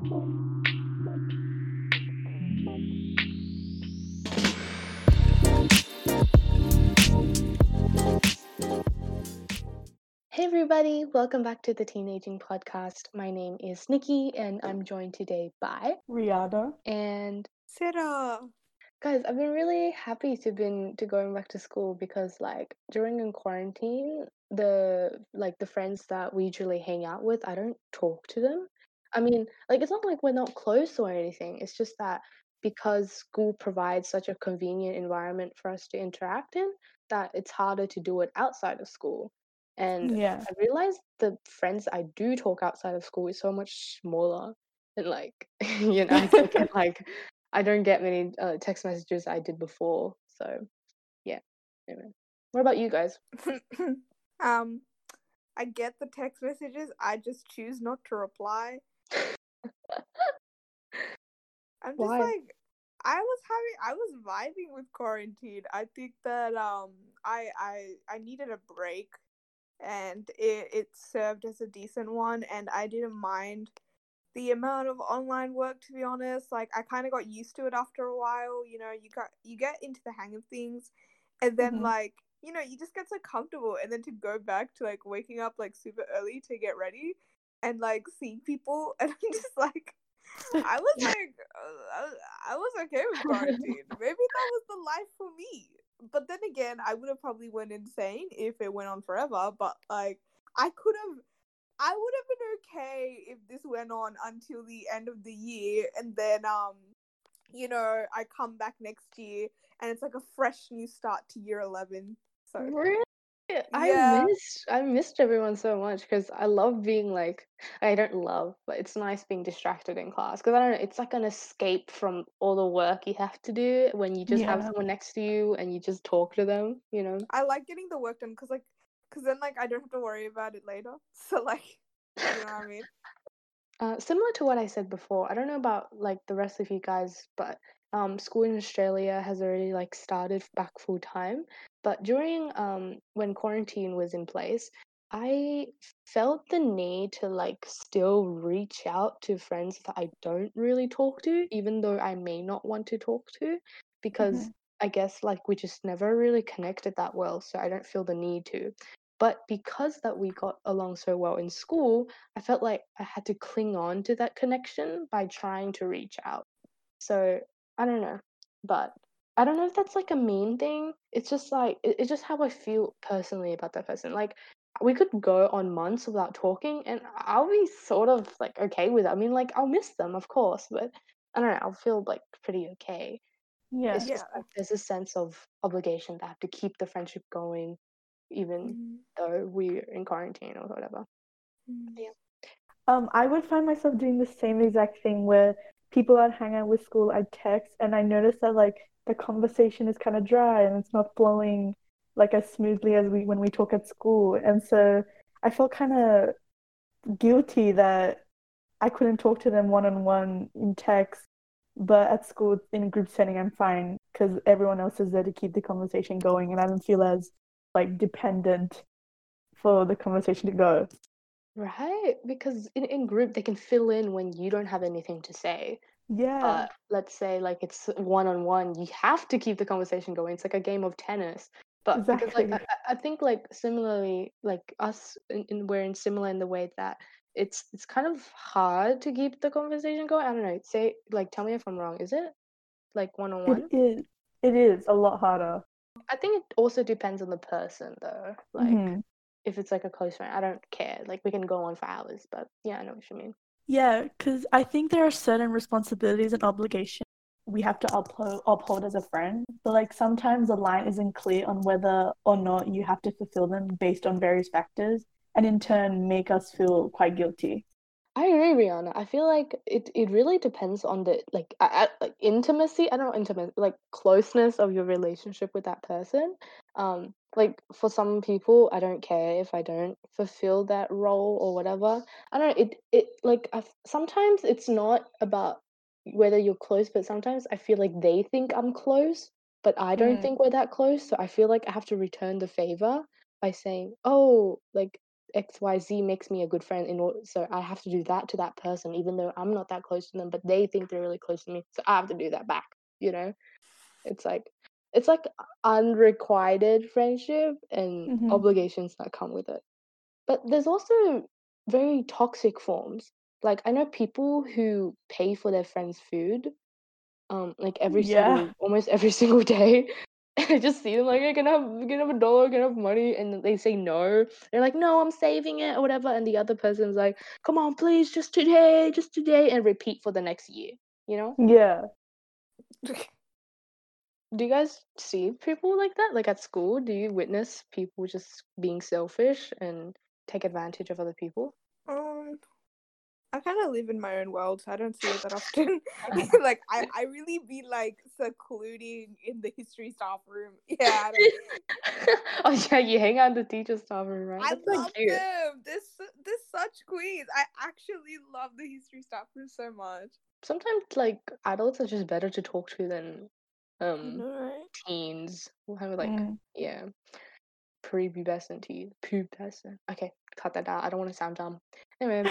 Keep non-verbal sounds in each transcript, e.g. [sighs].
Hey everybody, welcome back to the Teenaging Podcast. My name is Nikki and I'm joined today by Rihanna. and Sarah. guys, I've been really happy to been to going back to school because like during in quarantine, the like the friends that we usually hang out with, I don't talk to them. I mean, like it's not like we're not close or anything. It's just that because school provides such a convenient environment for us to interact in, that it's harder to do it outside of school. And Yeah. I realized the friends I do talk outside of school is so much smaller. And like, [laughs] you know, I don't get [laughs] like I don't get many uh, text messages I did before. So yeah. Anyway. What about you guys? [laughs] um, I get the text messages. I just choose not to reply. I'm just Why? like, I was having, I was vibing with quarantine. I think that um, I I I needed a break, and it it served as a decent one, and I didn't mind the amount of online work. To be honest, like I kind of got used to it after a while. You know, you got you get into the hang of things, and then Mhm. like you know you just get so comfortable, and then to go back to like waking up like super early to get ready, and like seeing people, [laughs] and I'm just like. I was like, uh, I, was- I was okay with quarantine. [laughs] Maybe that was the life for me. But then again, I would have probably went insane if it went on forever. But like, I could have, I would have been okay if this went on until the end of the year, and then um, you know, I come back next year, and it's like a fresh new start to year eleven. So Really? I Yeah. missed I missed everyone so much because I love being like I don't love, but it's nice being distracted in class because I don't know, it's like an escape from all the work you have to do when you just have Yeah. someone next to you and you just talk to them, you know. I like getting the work done because like, because then like I don't have to worry about it later. [laughs] So like, you know what I [laughs] mean? Uh, similar to what I said before, I don't know about like the rest of you guys, but um, school in Australia has already like started back full time. But during um, when quarantine was in place, I felt the need to like still reach out to friends that I don't really talk to, even though I may not want to talk to, because Mhm. I guess like we just never really connected that well, so I don't feel the need to. But because that we got along so well in school, I felt like I had to cling on to that connection by trying to reach out. So I don't know, but I don't know if that's like a mean thing. It's just like it- it's just how I feel personally about that person. Like we could go on months without talking, and I'll be sort of like okay with it. I mean, like I'll miss them, of course, but I don't know. I'll feel like pretty okay. Yeah. It's just Yeah. like there's a sense of obligation that I have to keep the friendship going, even though we're in quarantine or whatever. Yeah. Um, I would find myself doing the same exact thing where people I'd hang out with school, I'd text, and I noticed that like the conversation is kind of dry and it's not flowing like as smoothly as we when we talk at school. And so I felt kind of guilty that I couldn't talk to them one on one in text, but at school in a group setting, I'm fine because everyone else is there to keep the conversation going, and I don't feel as like dependent for the conversation to go. Right, because in, in group they can fill in when you don't have anything to say. Yeah. But let's say like it's one on one, you have to keep the conversation going. It's like a game of tennis. But because like I, I think like similarly, like us in, in we're in similar in the way that it's it's kind of hard to keep the conversation going. I don't know. Say like tell me if I'm wrong. Is it like one on one? It is. It is a lot harder. I think it also depends on the person though. Like Mhm. If it's like a close friend, I don't care. Like we can go on for hours, but yeah, I know what you mean. Yeah, because I think there are certain responsibilities and obligations we have to uphold, uphold as a friend. But like sometimes the line isn't clear on whether or not you have to fulfill them based on various factors, and in turn make us feel quite guilty. I agree, Rihanna. I feel like it, it really depends on the like I, I, like intimacy. I don't know intimacy, like closeness of your relationship with that person. Um, like for some people, I don't care if I don't fulfill that role or whatever. I don't know. It it like I, sometimes it's not about whether you're close, but sometimes I feel like they think I'm close, but I don't Mm. think we're that close. So I feel like I have to return the favor by saying, "Oh, like xyz makes me a good friend in order so i have to do that to that person even though i'm not that close to them but they think they're really close to me so i have to do that back you know it's like it's like unrequited friendship and Mhm. obligations that come with it but there's also very toxic forms like i know people who pay for their friends food um like every Yeah. single almost every [laughs] single day I [laughs] just see them like, I can have, you can have a dollar, I can have money, and they say no. They're like, no, I'm saving it or whatever, and the other person's like, come on, please, just today, just today, and repeat for the next year. You know? Yeah. [laughs] Do you guys see people like that? Like at school, do you witness people just being selfish and take advantage of other people? I kind of live in my own world, so I don't see it that often. [laughs] [laughs] like, I, I really be like secluding in the history staff room. [laughs] Yeah, oh yeah, you hang out in the teacher staff room, right? I That's so love cute. them. They're, such queens. I actually love the history staff room so much. Sometimes like adults are just better to talk to than um right? teens. We'll have like Mm. yeah, prepubescent teens, pubescent. Okay, cut that out. I don't want to sound dumb. Anyway.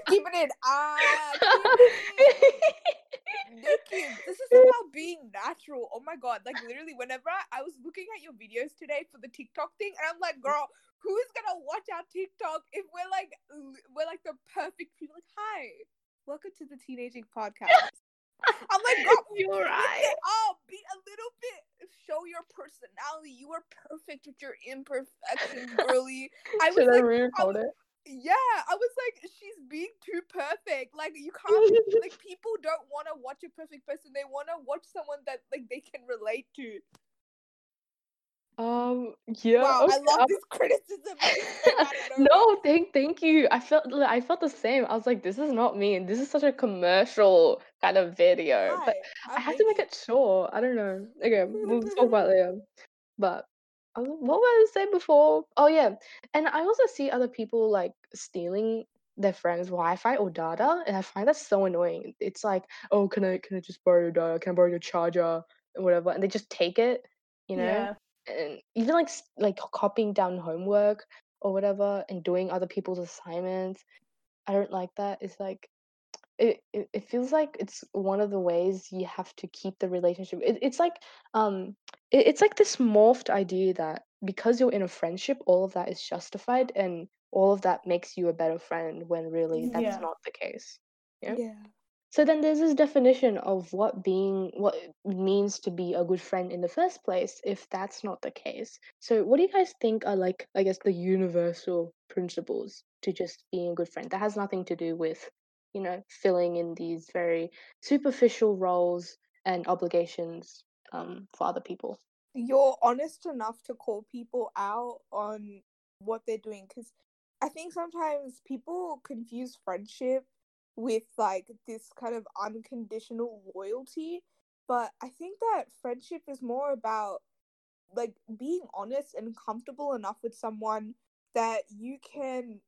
[laughs] keep it in. Ah, keep it in. Nikki, this is [laughs] about being natural. Oh my god. Like literally whenever I, I was looking at your videos today for the TikTok thing, and I'm like, girl, who's gonna watch our TikTok if we're like we're like the perfect people? Like, hi, welcome to the Teenaging Podcast. [laughs] I'm like, girl, You're right. up, be a little bit, show your personality. You are perfect with your imperfections, girly. I was Should I like, re-record it? Yeah, I was like, she's being too perfect. Like you can't [laughs] like people don't want to watch a perfect person. They want to watch someone that like they can relate to. Um. Yeah. wow, I okay, love I'm- this [laughs] criticism. It's come out of nowhere. no, thank thank you. I felt I felt the same. I was like, this is not me, and this is such a commercial kind of video. But I I'm had to make it short. I don't know. Okay, we'll talk about it later. But I was- what was I say before? Oh yeah, and I also see other people like stealing their friends' Wi-Fi or data, and I find that so annoying. It's like, oh, can I can I just borrow your data? Can I borrow your charger or whatever? And they just take it, you know Yeah. and even like like copying down homework or whatever and doing other people's assignments i don't like that it's like it, it, it feels like it's one of the ways you have to keep the relationship it, it's like um it, it's like this morphed idea that because you're in a friendship all of that is justified and all of that makes you a better friend when really that's Yeah. not the case Yeah. Yeah. so then there's this definition of what being what it means to be a good friend in the first place if that's not the case. So what do you guys think are like I guess the universal principles to just being a good friend that has nothing to do with, you know, filling in these very superficial roles and obligations um for other people. You're honest enough to call people out on what they're doing because I think sometimes people confuse friendship with like this kind of unconditional loyalty. But I think that friendship is more about like being honest and comfortable enough with someone that you can,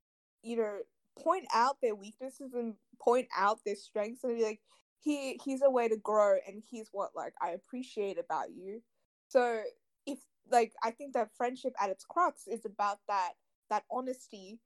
you know, point out their weaknesses and point out their strengths and be like, he he's a way to grow and he's what like I appreciate about you. So if like I think that friendship at its crux is about that that honesty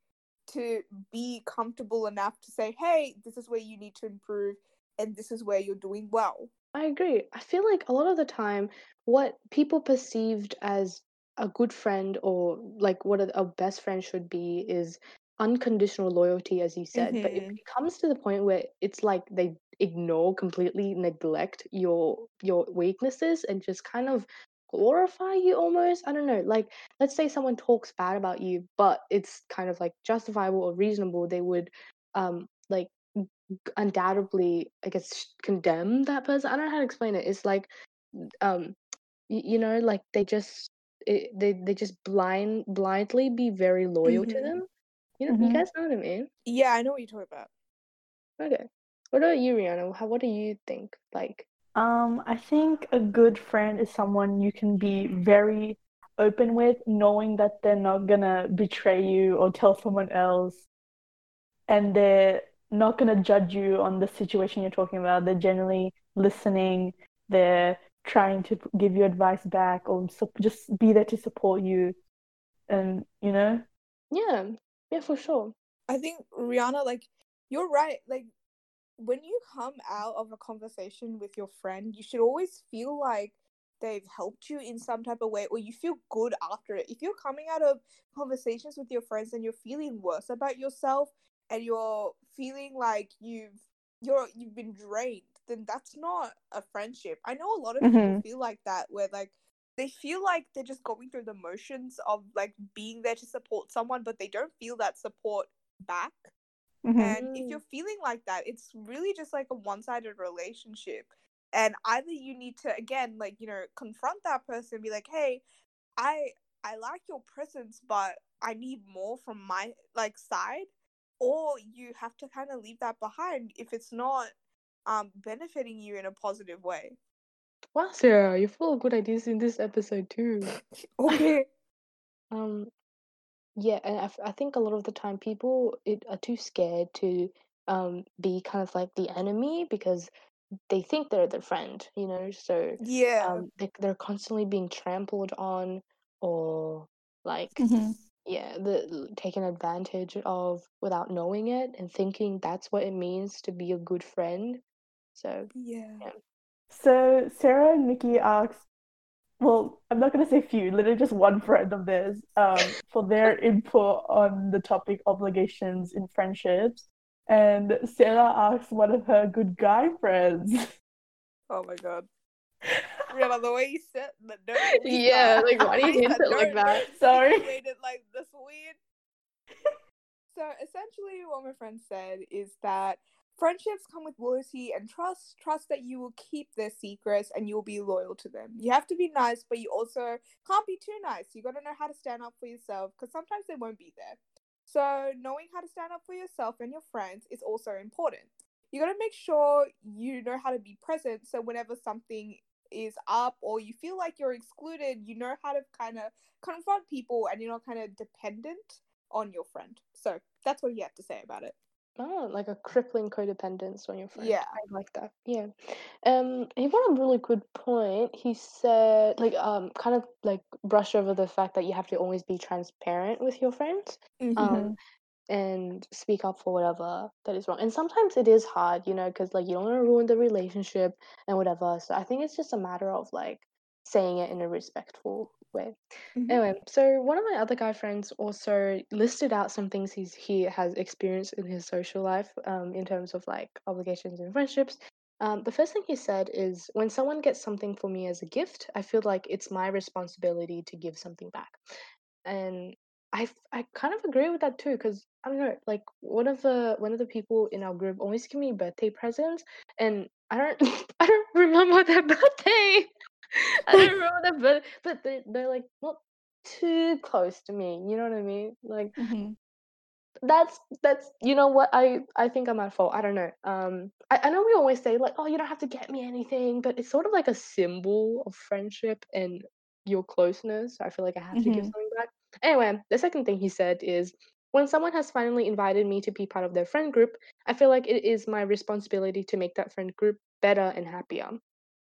to be comfortable enough to say, hey, this is where you need to improve and this is where you're doing well. I agree. I feel like a lot of the time, what people perceived as a good friend or like what a, best friend should be is unconditional loyalty, as you said. But if Mhm. it comes to the point where it's like they ignore, completely neglect your your weaknesses and just kind of glorify you almost, I don't know. Like, let's say someone talks bad about you, but it's kind of like justifiable or reasonable. They would um like undoubtedly i guess condemn that person i don't know how to explain it it's like um y- you know like they just it, they they just blind blindly be very loyal to Mhm. them you know you Mhm. guys know what i mean Yeah, I know what you're talking about. okay what about you rihanna how what do you think like Um, I think a good friend is someone you can be very open with, knowing that they're not gonna betray you or tell someone else, and they're not gonna judge you on the situation you're talking about. They're generally listening, they're trying to give you advice back or sup- just be there to support you, and you know, Yeah, yeah, for sure. I think Rihanna, like, you're right. Like, when you come out of a conversation with your friend, you should always feel like they've helped you in some type of way or you feel good after it. If you're coming out of conversations with your friends and you're feeling worse about yourself and you're feeling like you've you're you've been drained, then that's not a friendship. I know a lot of people Mhm. feel like that where like they feel like they're just going through the motions of like being there to support someone but they don't feel that support back. Mhm. And if Mm. you're feeling like that, it's really just like a one sided relationship. And either you need to again, like, you know, confront that person and be like, hey, I I like your presence, but I need more from my like side. Or you have to kind of leave that behind if it's not um benefiting you in a positive way. Wow, Sarah, you're full of good ideas in this episode too. [laughs] Okay. Um, yeah, and I, f- I think a lot of the time people it, are too scared to um be kind of like the enemy because they think they're their friend, you know. So yeah. um, they, they're constantly being trampled on or like Mhm. yeah, the taken advantage of without knowing it and thinking that's what it means to be a good friend. So yeah. So Sarah and Nikki asked, well, I'm not gonna say few, literally just one friend of theirs, um, for their input on the topic obligations in friendships. And Sarah asked one of her good guy friends. Oh my god. [laughs] Rihanna, the way you said the no, Yeah, like, why do you hint it like that? Sorry. Made it like this weird. [laughs] so essentially, what my friend said is that friendships come with loyalty and trust. Trust that you will keep their secrets and you'll be loyal to them. You have to be nice, but you also can't be too nice. You got to know how to stand up for yourself because sometimes they won't be there. So knowing how to stand up for yourself and your friends is also important. You got to make sure you know how to be present. So whenever something is up or you feel like you're excluded, you know how to kind of confront people and you're not kind of dependent on your friend. So that's what he had to say about it. Oh, like a crippling codependence on your friend. Yeah. I like that. Yeah. Um, he brought a really good point. He said, like, um, kind of like brush over the fact that you have to always be transparent with your friends, Mm-hmm. um, and speak up for whatever that is wrong. And sometimes it is hard, you know, because like you don't want to ruin the relationship and whatever. So I think it's just a matter of like saying it in a respectful way. Mhm. Anyway, so one of my other guy friends also listed out some things he's he has experienced in his social life, um, in terms of like obligations and friendships. Um, the first thing he said is when someone gets something for me as a gift, I feel like it's my responsibility to give something back. And I, I kind of agree with that too, because I don't know, like one of the one of the people in our group always give me birthday presents, and I don't [laughs] I don't remember their [laughs] birthday. [laughs] I don't [laughs] remember birthday, but they they're like not too close to me. You know what I mean? Like Mhm. that's that's you know what I I think I'm at fault. I don't know. Um, I, I know we always say like, oh, you don't have to get me anything, but it's sort of like a symbol of friendship and your closeness. I feel like I have to give Mhm. something back. Anyway, the second thing he said is when someone has finally invited me to be part of their friend group, I feel like it is my responsibility to make that friend group better and happier.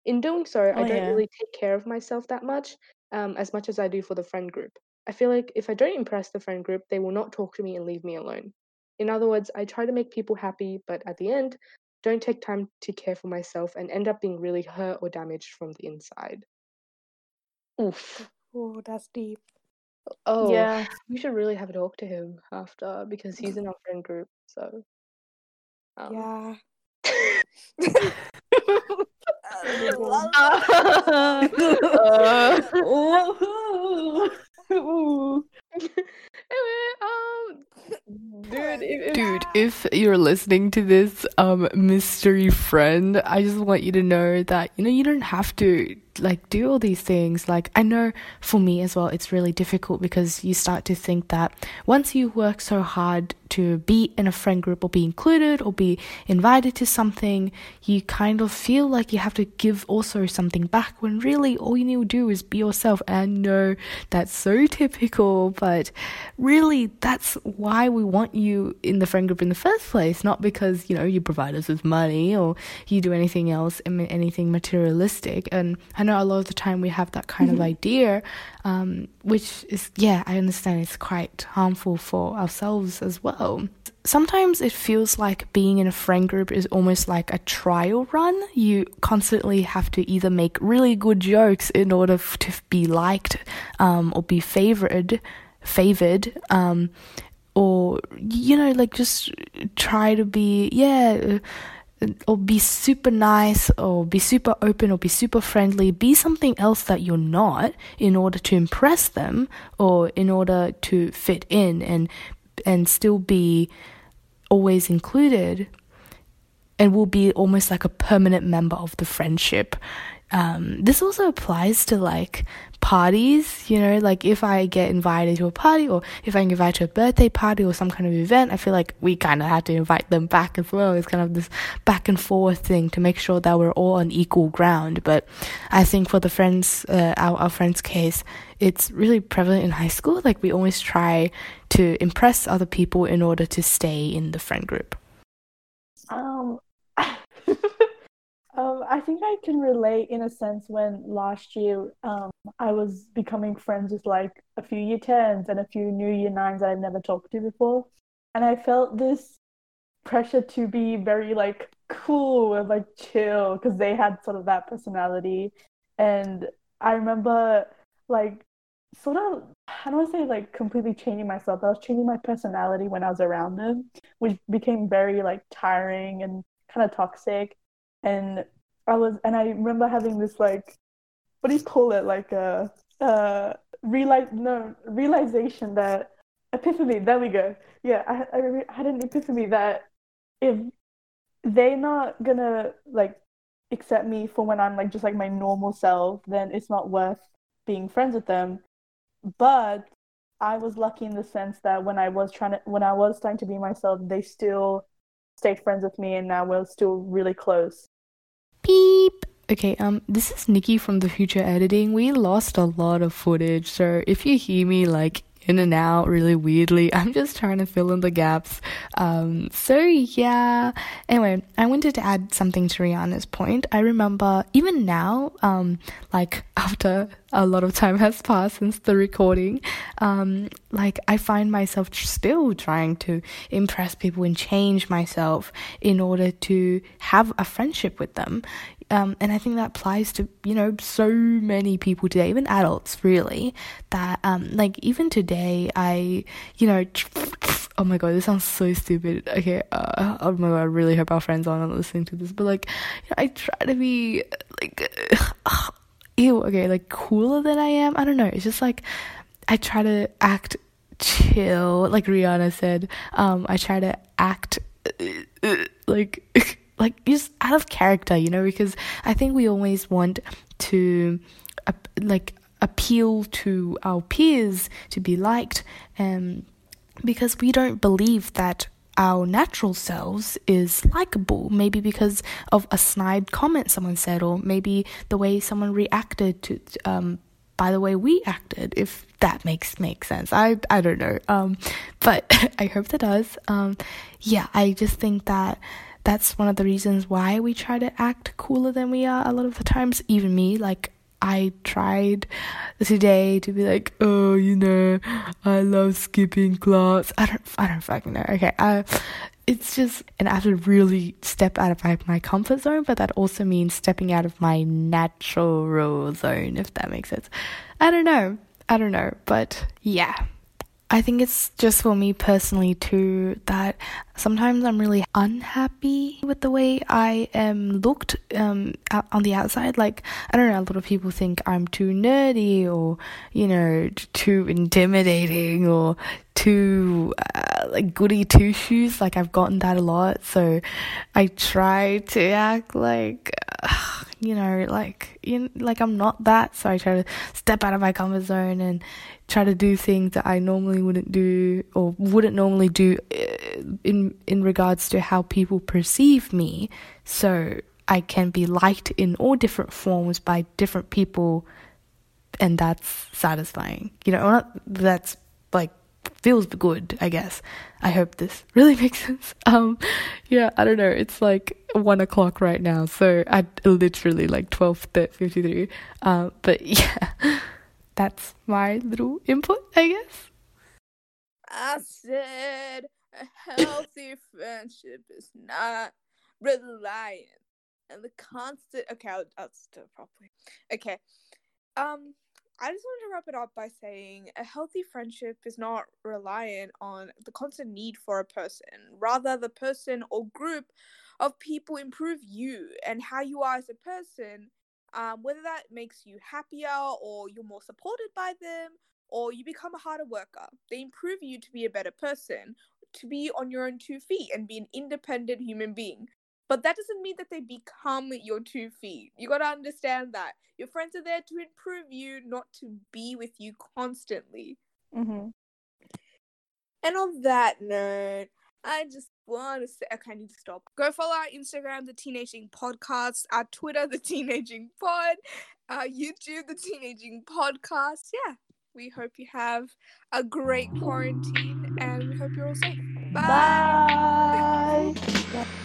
In doing so, I Oh, don't yeah. really take care of myself that much, um, as much as I do for the friend group. I feel like if I don't impress the friend group, they will not talk to me and leave me alone. In other words, I try to make people happy, but at the end, don't take time to care for myself and end up being really hurt or damaged from the inside. Oof. Oh, that's deep. Oh, Yeah. we should really have a talk to him after because he's [laughs] in our friend group. So, um, Yeah. [laughs] [laughs] dude, if, Dude, if you're listening to this um mystery friend, I just want you to know that you know you don't have to like do all these things. Like I know for me as well, it's really difficult because you start to think that once you work so hard to be in a friend group or be included or be invited to something, you kind of feel like you have to give also something back when really all you need to do is be yourself. And know that's so [laughs] typical, but really that's why we want you in the friend group in the first place, not because, you know, you provide us with money or you do anything else, anything materialistic. And know a lot of the time we have that kind mm-hmm. of idea, um, which is, yeah, I understand it's quite harmful for ourselves as well sometimes it feels like being in a friend group is almost like a trial run. You constantly have to either make really good jokes in order to be liked um, or be favored, favored, um, or you know, like just try to be yeah. Or be super nice, or be super open, or be super friendly. Be something else that you're not in order to impress them, or in order to fit in and and still be always included and will be almost like a permanent member of the friendship. Um, this also applies to like parties, you know, like if I get invited to a party or if I get invited to a birthday party or some kind of event, I feel like we kind of have to invite them back as well. It's kind of this back and forth thing to make sure that we're all on equal ground. But I think for the friends, uh, our, our friends' case, it's really prevalent in high school. Like we always try to impress other people in order to stay in the friend group. Um, um, I think I can relate in a sense when last year um, I was becoming friends with like a few year tens and a few new year nines that I've never talked to before. And I felt this pressure to be very like cool and like chill because they had sort of that personality. And I remember like sort of I don't want to say like completely changing myself. I was changing my personality when I was around them, which became very like tiring and kind of toxic. And I was and I remember having this like what do you call it? Like a realize no realization that epiphany. There we go. Yeah, I I had an epiphany that if they're not gonna like accept me for when I'm like just like my normal self, then it's not worth being friends with them but I was lucky in the sense that when I was trying to when I was trying to be myself, they still stayed friends with me, and now we're still really close. Okay, um, this is Nikki from the future editing. We lost a lot of footage, so if you hear me like in and out really weirdly. [laughs] I'm just trying to fill in the gaps. Um, so yeah. Anyway, I wanted to add something to Rihanna's point. I remember even now, um, like [laughs] after a lot of time has passed since the recording, um, like I find myself still trying to impress people and change myself in order to have a friendship with them. Um, and I think that applies to, you know, so many people today, even adults, really. That, um, like, even today, I, you know, [sniffs] oh my god, this sounds so stupid. Okay, uh, oh my god, I really hope our friends are not listening to this, but like, you know, I try to be, like, uh, [sighs] ew, okay, like, cooler than I am. I don't know. It's just like, I try to act chill, like Rihanna said. Um, I try to act, uh, [laughs] like, [laughs] like just out of character, you know, because I think we always want to uh, like appeal to our peers to be liked um because we don't believe that our natural selves is likable. Maybe because of a snide comment someone said or maybe the way someone reacted to um by the way we acted if that makes makes sense. I i don't know. Um but [laughs] i hope that does. Um yeah i just think that that's one of the reasons why we try to act cooler than we are a lot of the times. Even me, like I tried today to be like, oh, you know, I love skipping class. I don't, I don't fucking know. Okay, I, it's just, and I have to really step out of my, my comfort zone, but that also means stepping out of my natural zone, if that makes sense. I don't know. I don't know, but yeah. I think it's just for me personally too that sometimes I'm really unhappy with the way I am looked um, on the outside. Like, I don't know, a lot of people think I'm too nerdy or, you know, too intimidating or too uh, like goody two shoes. Like, I've gotten that a lot. So I try to act like. [sighs] You know, like you like I'm not that, so I try to step out of my comfort zone and try to do things that I normally wouldn't do or wouldn't normally do uh, in in regards to how people perceive me. So I can be liked in all different forms by different people, and that's satisfying. You know, that's like feels good, I guess. I hope this [laughs] really makes sense. Um, yeah, I don't know. It's like one o'clock right now, so I literally like twelve fifty three. Uh, but [laughs] yeah, that's my little input, I guess. I said a healthy [laughs] friendship is not reliant and the constant. Okay, I'll, I'll properly. Okay, um, I just wanted to wrap it up by saying a healthy friendship is not reliant on the constant need for a person. Rather, the person or group of people improve you and how you are as a person. Um, whether that makes you happier or you're more supported by them or you become a harder worker. They improve you to be a better person, to be on your own two feet and be an independent human being. But that doesn't mean that they become your two feet. You gotta understand that your friends are there to improve you, not to be with you constantly. Mm-hmm. And on that note, I just want to say, okay, I need to stop. Go follow our Instagram, the Teenaging Podcast, our Twitter, [laughs] the Teenaging Pod, our YouTube, the Teenaging Podcast. Yeah, we hope you have a great quarantine and we hope you're all safe. Bye. Bye. [laughs]